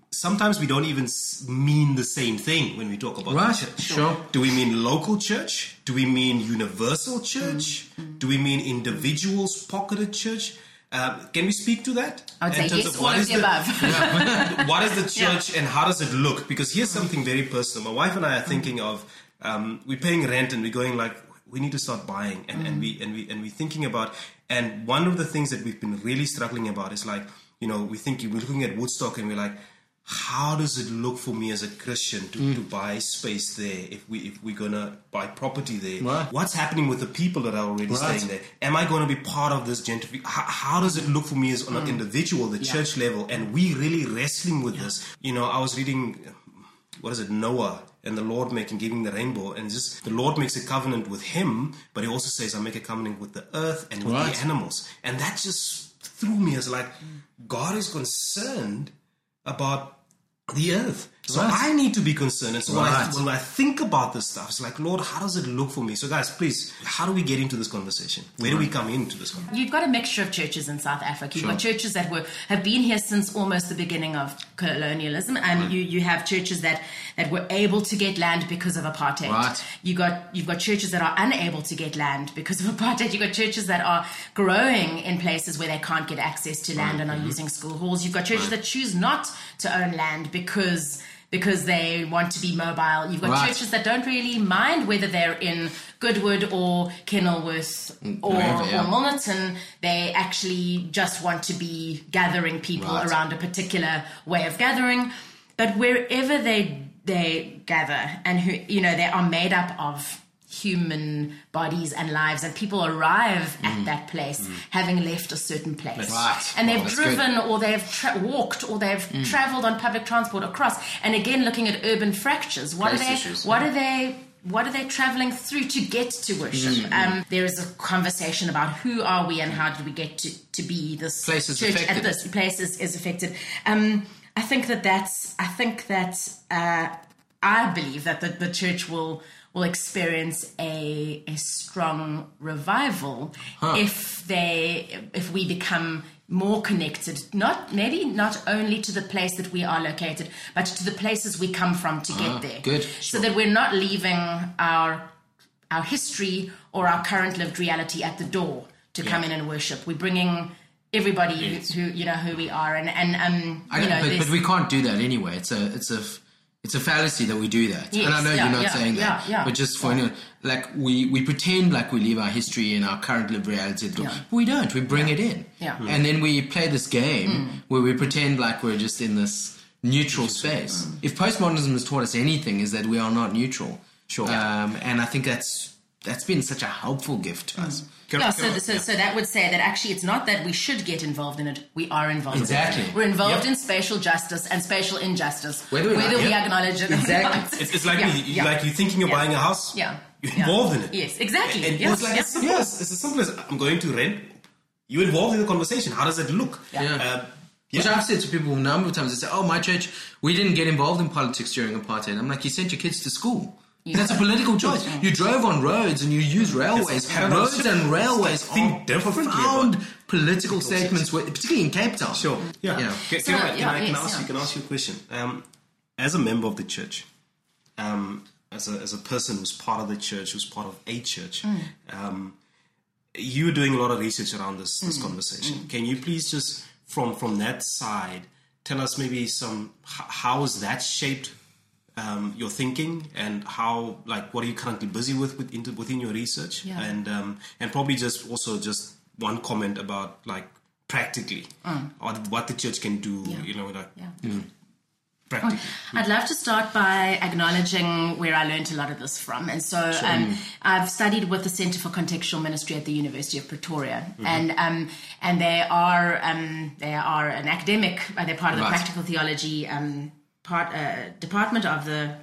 Sometimes we don't even mean the same thing when we talk about Right, the church. sure. Do we mean local church? Do we mean universal church? Mm, Do we mean individuals pocketed church? Uh, can we speak to that? I would In say terms yes, of all what of is the above. [LAUGHS] [LAUGHS] what is the church and how does it look? Because here's something very personal. My wife and I are thinking of um, we're paying rent and we're going like we need to start buying and, and we and we and we're thinking about and one of the things that we've been really struggling about is like you know we think we're looking at Woodstock and we're like how does it look for me as a Christian to, to buy space there if we if we're gonna buy property there? Right. What's happening with the people that are already Right. staying there? Am I going to be part of this gentrification? How, how does it look for me as on Mm. an individual, the church level? And we really wrestling with this. You know, I was reading, what is it, Noah and the Lord making, giving the rainbow, and just the Lord makes a covenant with him, but he also says, I make a covenant with the earth and with Right. the animals. And that just threw me as like, God is concerned about the earth. So Right. I need to be concerned. And so when, I, when I think about this stuff, it's like, Lord, how does it look for me? So, guys, please, how do we get into this conversation? Where do we come into this conversation? You've got a mixture of churches in South Africa. You've Sure. got churches that were have been here since almost the beginning of colonialism, and you, you have churches that, that were able to get land because of apartheid. Right. You got you've got churches that are unable to get land because of [LAUGHS] apartheid. You've got churches that are growing in places where they can't get access to land and are mm-hmm. using school halls. You've got churches that choose not to own land because because they want to be mobile. You've got Right. churches that don't really mind whether they're in Goodwood or Kenilworth or, wherever, yeah. or Milnerton. They actually just want to be gathering people Right. around a particular way of gathering. But wherever they they gather and who you know they are made up of human bodies and lives, and people arrive at that place having left a certain place, Right. and they've that's driven or they've tra- walked or they've traveled on public transport across. And again, looking at urban fractures, what Place are they? issues, what are they? What are they traveling through to get to worship? Mm-hmm. Um, there is a conversation about who are we and how did we get to, to be this Place is church affected. at this place is, is affected. Um, I think that that's. I think that uh, I believe that the, the church will will experience a a strong revival if they if we become more connected not maybe not only to the place that we are located but to the places we come from to get there. good. so that we're not leaving our our history or our current lived reality at the door to come in and worship. We're bringing everybody who you know who we are. And and um I you know, know but, but we can't do that anyway. It's a it's a it's a fallacy that we do that. Yes, and I know yeah, you're not yeah, saying that, yeah, yeah. but just for you know, like we we pretend like we leave our history and our current lived reality, at the door. Yeah. but we don't. We bring it in, Yeah. Mm. and then we play this game where we pretend like we're just in this neutral space. Mm. If postmodernism has taught us anything, is that we are not neutral. Sure. um, and I think that's that's been such a helpful gift to us. Can- yeah, can so, I- so, so that would say that actually it's not that we should get involved in it, we are involved Exactly. in it. We're involved Yep. in spatial justice and spatial injustice, Whether we like it. acknowledge it or Exactly. not. It's, it's like Yeah, you, yeah. like you're thinking of Yeah. buying a house. Yeah. You're Yeah. involved in it. Yes, exactly. And Yeah, it's like yeah. as simple as it's as simple as I'm going to rent. You're involved in the conversation. How does it look? Yeah. Yeah. Uh, Which. I've said to people a number of times. They say, "Oh, my church, we didn't get involved in politics during apartheid." I'm like, "You sent your kids to school. That's a political choice. You drove on roads and you use railways. It's a paradigm Roads shift. and railways Think are differently profound about political statements, with- particularly in Cape Town. Sure. Yeah. Yeah. Can, So, can I, can, yeah, I, can, yes, I ask yeah. you, can I ask you a question? Um, as a member of the church, um, as, a, as a person who's part of the church, who's part of a church, Mm. um, you're doing a lot of research around this, Mm. this conversation. Can you please just, from, from that side, tell us maybe some, h- how has that shaped um, your thinking and how like what are you currently busy with, with into, within your research Yeah. and um, and probably just also just one comment about like practically or what the church can do Mm. Yeah. you know like Yeah. practically I'd love to start by acknowledging where I learned a lot of this from. And so um, I've studied with the Center for Contextual Ministry at the University of Pretoria. And um, and they are um, they are an academic, uh, they're part of the practical theology um, part uh, department of the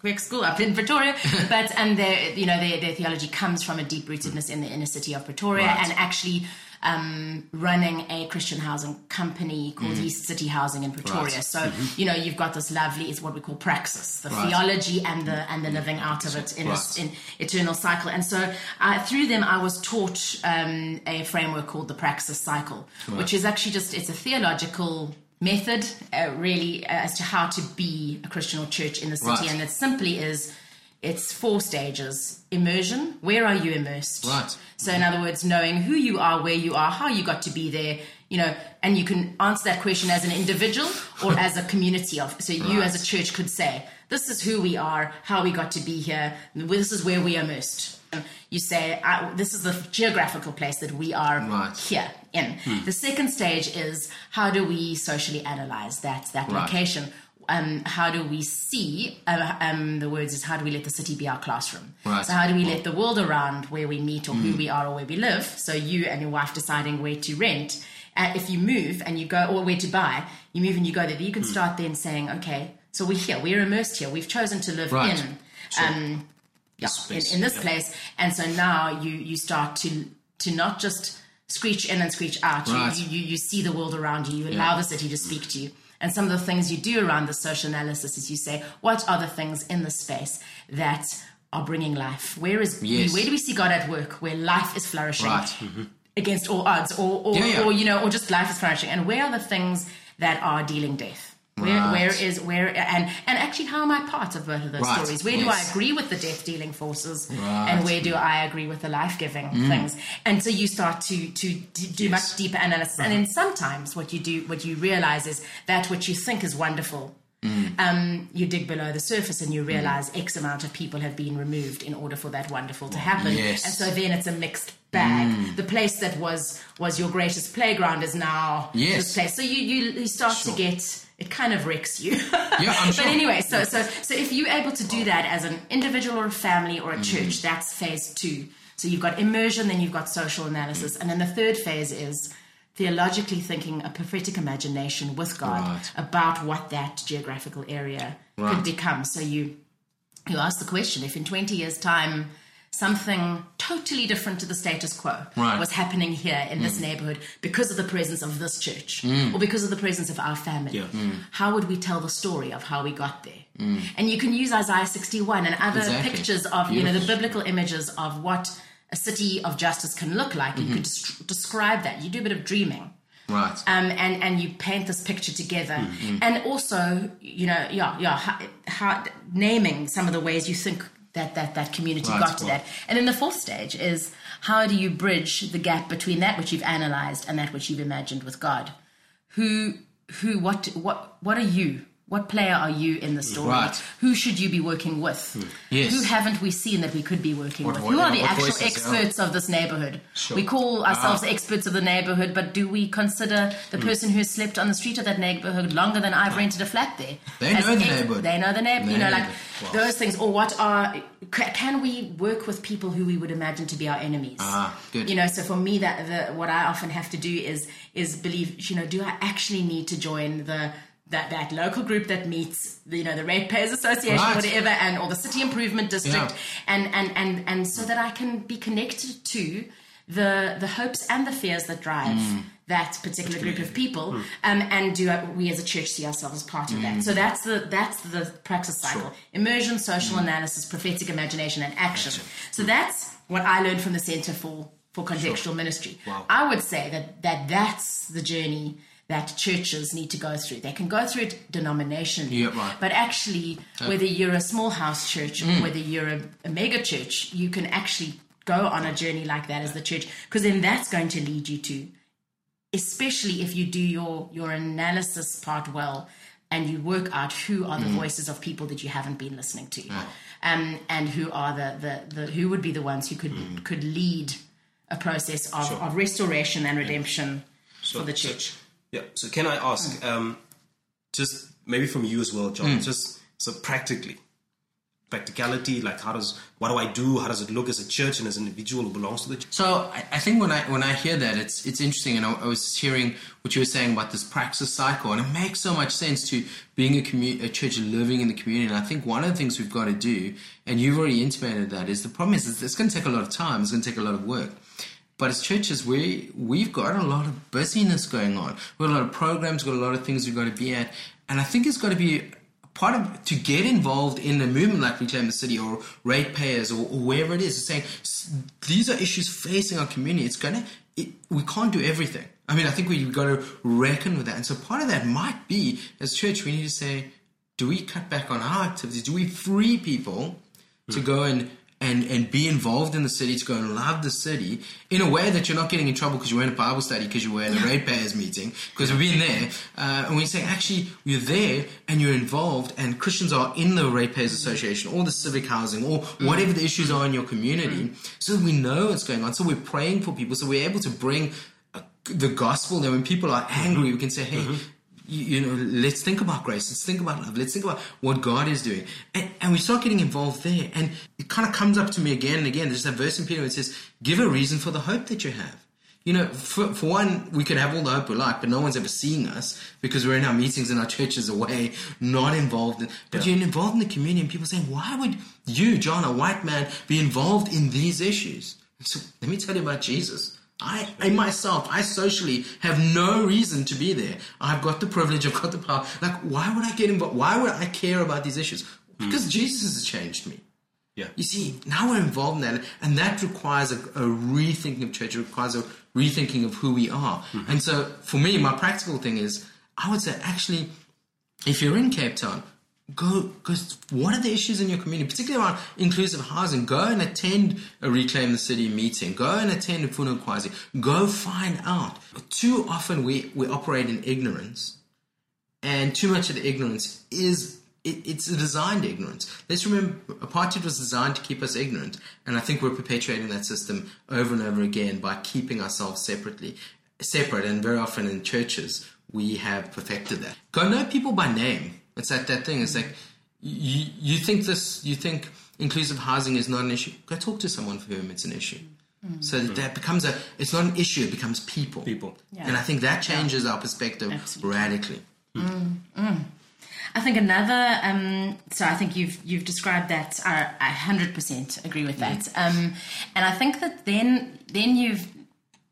Quebec School up in Pretoria, [LAUGHS] but and their you know their, their theology comes from a deep rootedness in the inner city of Pretoria, Right. and actually um, running a Christian housing company called Yeast City Housing in Pretoria. Right. So you know you've got this lovely it's what we call praxis, the Right. theology and the and the living out of it in, Right. a, in eternal cycle. And so uh, through them, I was taught um, a framework called the praxis cycle, which is actually just it's a theological method uh, really uh, as to how to be a Christian or church in the city, Right. and it simply is. It's four stages. Immersion. Where are you immersed? Right. So, in other words, knowing who you are, where you are, how you got to be there, you know, and you can answer that question as an individual or [LAUGHS] as a community of. So, you as a church could say, "This is who we are, how we got to be here. This is where we are immersed." You say, I, "This is the geographical place that we are Right. here in." The second stage is how do we socially analyze that that Right. location. Um, how do we see? Uh, um, the words is how do we let the city be our classroom? Right. So how do we let the world around where we meet or Mm. who we are or where we live? So you and your wife deciding where to rent. Uh, if you move and you go, or where to buy, you move and you go there. You can Mm. start then saying, okay, so we're here, we're immersed here, we've chosen to live Right. in. Um, yeah, in, in this place, and so now you you start to to not just screech in and screech out. You- Right. You, you you see the world around you. You allow the city to speak to you. And some of the things you do around the social analysis is you say, what are the things in the space that are bringing life? Where is Yes. where do we see God at work? Where life is flourishing Right. Mm-hmm. against all odds, or or, Yeah, yeah. or you know, or just life is flourishing. And where are the things that are dealing death? Where, Right. where is where and and actually how am I part of both of those Right. stories? Where do I agree with the death dealing forces, Right. Mm. and where do I agree with the life giving things? And so you start to to, to do much deeper analysis. And then sometimes what you do, what you realize is that what you think is wonderful Um, you dig below the surface and you realize X amount of people have been removed in order for that wonderful to happen. Yes. And so then it's a mixed bag. The place that was was your greatest playground is now Yes. this place. So you you, you start Sure. to get it kind of wrecks you. Yeah, I'm [LAUGHS] but anyway, so so so if you're able to do that as an individual or a family or a Mm. church, that's phase two. So you've got immersion, then you've got social analysis, and then the third phase is theologically thinking a prophetic imagination with God Right. about what that geographical area Right. could become. So you you ask the question if in 20 years' time something totally different to the status quo Right. was happening here in this neighborhood because of the presence of this church Mm. or because of the presence of our family Yeah. how would we tell the story of how we got there and you can use isaiah 61 and other Mm. Exactly. pictures of you know the biblical images of what a city of justice can look like Mm-hmm. you could des- describe that you do a bit of dreaming Right. um, and and you paint this picture together, and also you know yeah yeah how, how, naming some of the ways you think that that that community Right, got to well. that, and then the fourth stage is how do you bridge the gap between that which you've analyzed and that which you've imagined with God, who who what what what are you? What player are you in the story? Right. Who should you be working with? Yes. Who haven't we seen that we could be working What- with? what- Who are the actual experts of this neighborhood? Sure. We call ourselves Ah. experts of the neighborhood, but do we consider the person who has slept on the street of that neighborhood longer than I've rented a flat there? They As know the ex- neighborhood. They know the neighborhood. You know, know like wow. those things. Or what are? Can we work with people who we would imagine to be our enemies? Ah, good. You know, so for me, that the what I often have to do is is believe. You know, do I actually need to join the that, that local group that meets, the, you know, the Ratepayers Association, Right. whatever, and or the City Improvement District, Yeah. and, and and and so that I can be connected to the the hopes and the fears that drive Mm. that particular group of people, um, and do we as a church see ourselves as part of that? So that's the that's the praxis cycle: immersion, social analysis, prophetic imagination, and action. So that's what I learned from the Center for for Contextual Ministry. Wow. I would say that that that's the journey. That churches need to go through. They can go through it denominationally, Yeah, right. but actually, whether you're a small house church Mm. or whether you're a, a mega church, you can actually go on a journey like that as the church, because then that's going to lead you to, especially if you do your your analysis part well and you work out who are the Mm. voices of people that you haven't been listening to, um, and who are the, the, the who would be the ones who could Mm. could lead a process of, of restoration and redemption for the church. Yeah. So can I ask, um, just maybe from you as well, John, just so practically, practicality, like how does what do I do? How does it look as a church and as an individual who belongs to the church? So I, I think when I when I hear that, it's it's interesting, and I, I was hearing what you were saying about this praxis cycle, and it makes so much sense to being a commu- a church living in the community. And I think one of the things we've got to do, and you've already intimated that, is the problem is it's, it's going to take a lot of time. It's going to take a lot of work. But as churches, we we've got a lot of busyness going on. We've got a lot of programs, we've got a lot of things we've got to be at, and I think it's got to be part of to get involved in a movement like Reclaim the City or ratepayers or, or wherever it is. Saying these are issues facing our community. It's gonna it, we can't do everything. I mean, I think we've got to reckon with that. And so part of that might be as church, we need to say, do we cut back on our activities? Do we free people to go and and, and be involved in the city, to go and love the city in a way that you're not getting in trouble because you were in a Bible study, because you were in a ratepayers meeting, because we've been there. Uh, and we say, actually, you're there and you're involved, and Christians are in the Ratepayers Association or the civic housing or mm. whatever the issues are in your community. Mm. So we know what's going on. So we're praying for people. So we're able to bring the gospel. Then when people are angry, we can say, hey, mm-hmm. You, you know, let's think about grace. Let's think about love. Let's think about what God is doing. And, and we start getting involved there. And it kind of comes up to me again and again. There's that verse in Peter where it says, give a reason for the hope that you have. You know, for, for one, we could have all the hope we like, but no one's ever seeing us because we're in our meetings and our churches away, not involved. In, but you're involved in the community and people saying, why would you, John, a white man, be involved in these issues? So let me tell you about Jesus. I, I myself, I socially have no reason to be there. I've got the privilege, I've got the power. Like, why would I get involved? Why would I care about these issues? Hmm. Because Jesus has changed me. Yeah. You see, now we're involved in that, and that requires a, a rethinking of church. It requires a rethinking of who we are. Hmm. And so, for me, my practical thing is, I would say, actually, if you're in Cape Town, go because what are the issues in your community, particularly around inclusive housing? Go and attend a Reclaim the City meeting. Go and attend a Ndifuna Ukwazi. Go find out. Too often we, we operate in ignorance and too much of the ignorance is it, it's a designed ignorance. Let's remember, apartheid was designed to keep us ignorant, and I think we're perpetuating that system over and over again by keeping ourselves separately, separate. And very often in churches, we have perfected that. Go know people by name. It's like that thing. It's like you, you think this, you think inclusive housing is not an issue. Go talk to someone for whom it's an issue. Mm. So that, that becomes a, it's not an issue, it becomes people. People. Yeah. And I think that changes our perspective Absolutely. radically. I think another. Um, so I think you've you've described that. I I hundred percent agree with that. Um, and I think that then then you've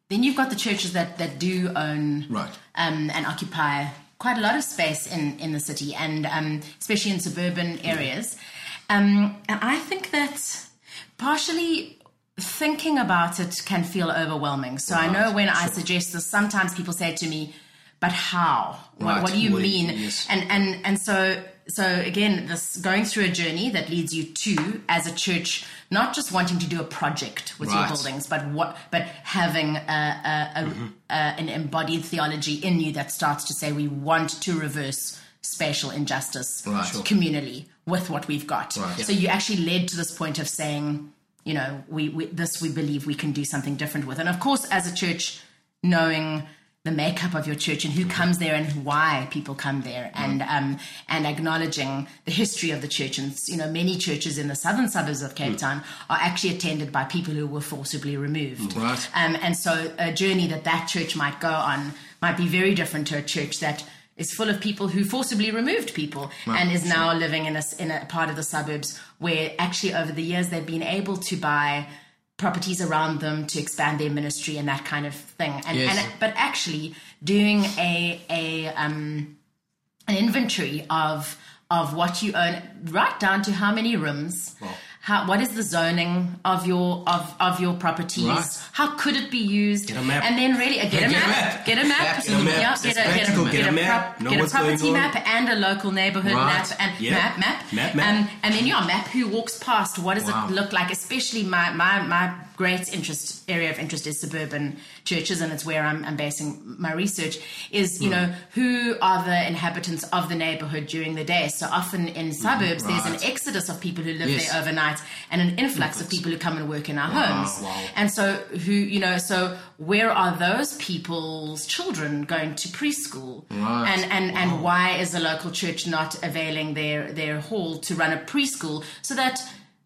then you've got the churches that that do own Right. um, and occupy quite a lot of space in in the city and um, especially in suburban areas. Um, and I think that partially thinking about it can feel overwhelming. So I know when I suggest this, sometimes people say to me, "But how? What, what do you Wait, mean?" yes. And and and so so again, this going through a journey that leads you to, as a church, not just wanting to do a project with your buildings, but what, but having a, a, a, Mm-hmm. an embodied theology in you that starts to say we want to reverse spatial injustice Right. Communally with what we've got. Right. So you actually led to this point of saying, you know, we, we this we believe we can do something different with, and of course, as a church, knowing the makeup of your church and who comes there and why people come there and um, and acknowledging the history of the church. And you know many churches in the southern suburbs of Cape Town are actually attended by people who were forcibly removed. Right. um, and so a journey that that church might go on might be very different to a church that is full of people who forcibly removed people and is now living in a, in a part of the suburbs where actually over the years they've been able to buy properties around them to expand their ministry and that kind of thing and, Yes. and but actually doing a a um an inventory of of what you own right down to how many rooms how, what is the zoning of your of, of your properties? Right. How could it be used? Get a map. and then really uh, get, a, a map, get a map, Get a map. Get a, get a, Get a map. get a property map and a local neighborhood Right. map and Yeah. map map Map, map. Um, and then yeah, map who walks past. What does Wow. it look like? Especially my my my great interest area of interest is suburban churches, and it's where I'm, I'm basing my research. Is you Hmm. know who are the inhabitants of the neighborhood during the day? So often in suburbs, there's an exodus of people who live Yes. there overnight, and an influx of people who come and work in our homes. wow. And so who you know so where are those people's children going to preschool? Right. And and and why is the local church not availing their their hall to run a preschool so that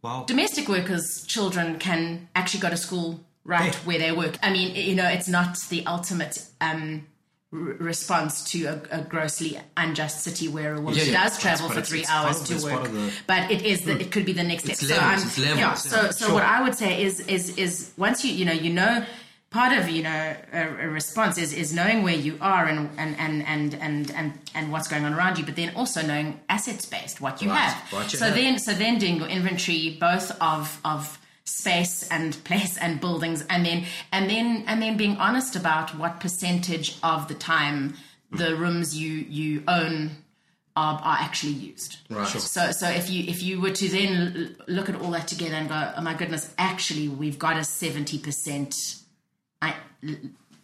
Wow. domestic workers' children can actually go to school right Yeah. where they work? I mean, you know, it's not the ultimate. Um, r- response to a, a grossly unjust city where a woman Yeah, yeah. does travel for three hours to work, the- but it is the, it could be the next step. It's so levels, I'm, it's levels, yeah. yeah. So so Sure. what I would say is is is once you you know you know part of you know a, a response is is knowing where you are and and and and and and, and what's going on around you, but then also knowing assets based what you Right, have. what you so have. then so then doing your inventory both of of space and place and buildings and then and then and then being honest about what percentage of the time the rooms you you own are, are actually used Right. Sure. so so if you if you were to then look at all that together and go oh my goodness actually we've got a 70% I- l-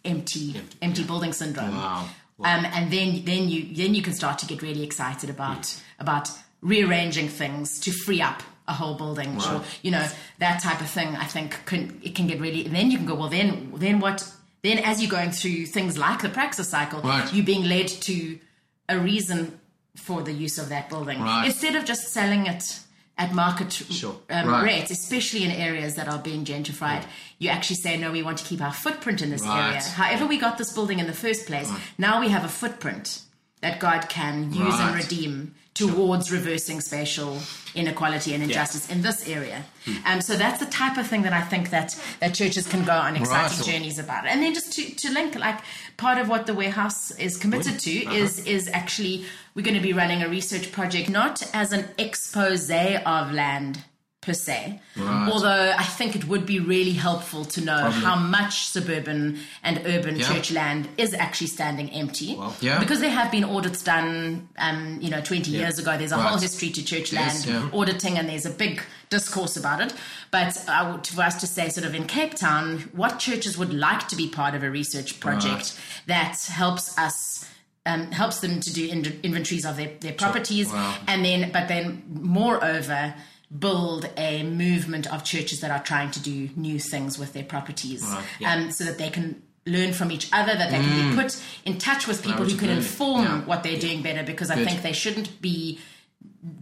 empty empty building syndrome Wow. um, and then then you then you can start to get really excited about about rearranging things to free up a whole building or you know that type of thing i think can it can get really and then you can go well then then what then as you're going through things like the praxis cycle Right. you're being led to a reason for the use of that building Right. instead of just selling it at market Sure. um, Right. rates, especially in areas that are being gentrified. You actually say, no, we want to keep our footprint in this area. However, we got this building in the first place, now we have a footprint that God can use and redeem towards reversing spatial inequality and injustice in this area. Hmm. Um, so that's the type of thing that I think that, that churches can go on exciting Right. journeys about. And then just to, to link, like part of what the warehouse is committed to Uh-huh. is is actually we're going to be running a research project not as an expose of land per se. Although I think it would be really helpful to know how much suburban and urban Yeah. church land is actually standing empty. Yeah. Because there have been audits done, um, you know, 20 years ago. There's a Right. whole history to church land yeah. auditing, and there's a big discourse about it. But I would, for us to say, sort of in Cape Town, what churches would like to be part of a research project that helps us um, helps them to do in- inventories of their, their properties, Wow. and then but then moreover build a movement of churches that are trying to do new things with their properties, Right, yeah. Mm. um, so that they can learn from each other, that they can be put in touch with people who can inform Yeah. what they're doing better. Because I think they shouldn't be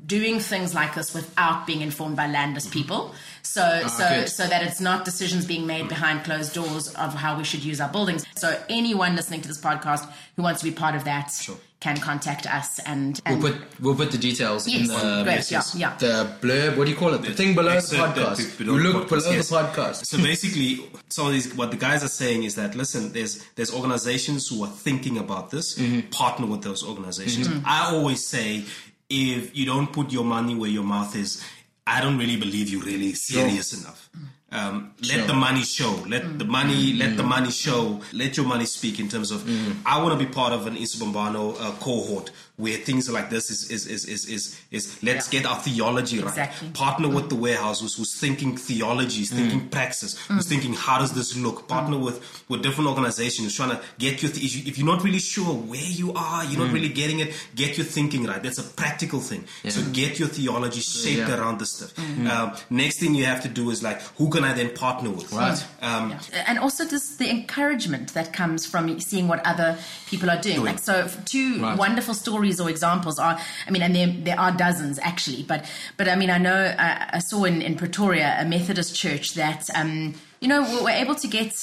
doing things like this without being informed by landless people. So, so, Ah, good. so that it's not decisions being made behind closed doors of how we should use our buildings. So, anyone listening to this podcast who wants to be part of that can contact us and, and We'll put we'll put the details in the great, yeah, yeah. the blurb. What do you call it? The thing below the Excerpt that podcast. be- You look below yes. the podcast. So basically, some of these, what the guys are saying is that listen, there's there's organizations who are thinking about this. Mm-hmm. Partner with those organizations. I always say, if you don't put your money where your mouth is, I don't really believe you're really serious enough. Um, let the money show. Let the money. Let the money show. Let your money speak. In terms of, I want to be part of an Isubumbano uh, cohort where things like this is is is is is, is let's Yeah. get our theology right Exactly. partner with mm-hmm. the warehouse who's, who's thinking theology, who's mm. thinking praxis, who's mm. thinking how does this look. Partner mm. with with different organizations who's trying to get your. Th- if, you, if you're not really sure where you are, you're not really getting it. Get your thinking right. That's a practical thing. So get your theology shaped Yeah. around this stuff. Um, next thing you have to do is like, who can I then partner with? Right. Um, and also just the encouragement that comes from seeing what other people are doing. Like so, two Right. wonderful stories or examples are. I mean, and there there are dozens actually, but but I mean, I know I, I saw in in Pretoria a Methodist church that um you know were, were able to get.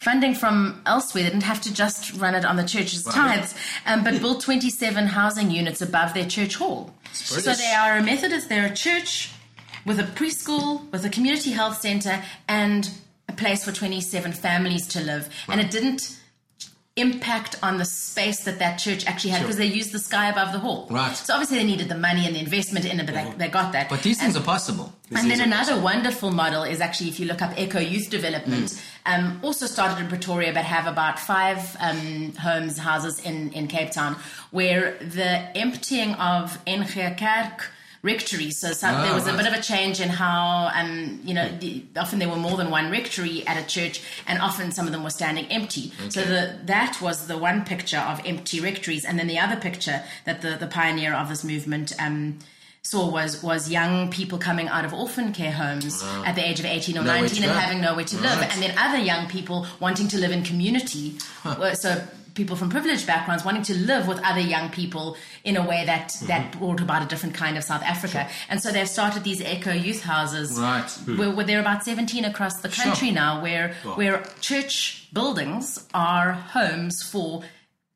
Funding from elsewhere, they didn't have to just run it on the church's tithes, um, but built 27 housing units above their church hall. So they are a Methodist, they're a church with a preschool, with a community health center, and a place for 27 families to live. And it didn't impact on the space that that church actually had because they used the sky above the hall. Right. So obviously they needed the money and the investment in it, but they, they got that. But these things are possible. and then another wonderful model is actually if you look up Eco Youth Development, Mm. um, also started in Pretoria, but have about five um, homes, houses in, in Cape Town, where the emptying of NG Kerk rectory. So, Ah, there was a bit of a change in how, um, you know, the, often there were more than one rectory at a church, and often some of them were standing empty. So the, that was the one picture of empty rectories, and then the other picture that the, the pioneer of this movement. Um, Saw was was young people coming out of orphan care homes at the age of eighteen or Nowhere nineteen and go. having nowhere to live, and then other young people wanting to live in community. Uh, So people from privileged backgrounds wanting to live with other young people in a way that Mm-hmm. that brought about a different kind of South Africa. And so they've started these eco youth houses. Right. Where, where there are about 17 across the country now, where where church buildings are homes for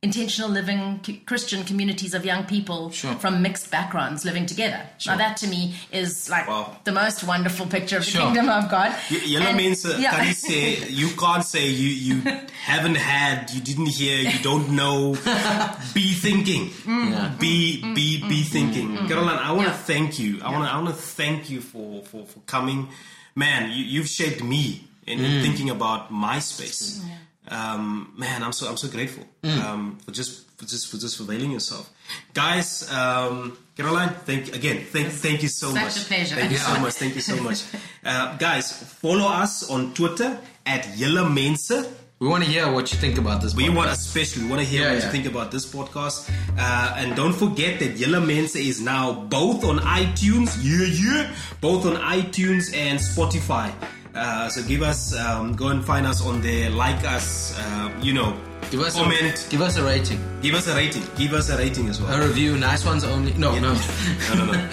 intentional living Christian communities of young people Sure. from mixed backgrounds living together. Now that to me is like Wow. the most wonderful picture of the kingdom of God. Y- Yellow And- means uh, yeah. can you say you can't say you you [LAUGHS] haven't had, you didn't hear, you don't know. [LAUGHS] be thinking, mm-hmm. mm-hmm. be be be thinking. Caroline, I want to Yeah. thank you. I want to I want to thank you for for for coming. Man, you, you've shaped me in, in mm. thinking about my space. Um, man, I'm so I'm so grateful um, for just for just for just availing yourself, guys. Um, Caroline, thank again. Thank thank you so Such much. a pleasure. Thank you so [LAUGHS] much. Thank you so much. [LAUGHS] Uh, guys, follow us on Twitter at Yella Mensa. We want to hear what you think about this. We podcast. want especially we want to hear Yeah, what yeah. you think about this podcast. Uh, and don't forget that Yella Mensa is now both on iTunes, yeah, yeah, both on iTunes and Spotify. Uh, so give us, um, go and find us on there, like us, uh, you know, Give us comment, A, give us a rating, give us a rating, give us a rating as well. a review. Nice ones only. No, no. [LAUGHS] no, no, no.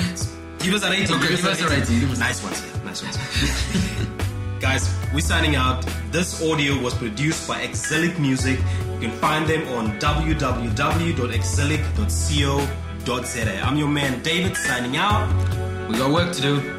Give us a rating. Okay, give us a rating, give us a- Nice ones. Yeah, nice ones. [LAUGHS] Guys, we're signing out. This audio was produced by Exilic Music. You can find them on www.exilic.co.za. I'm your man David signing out. We got work to do.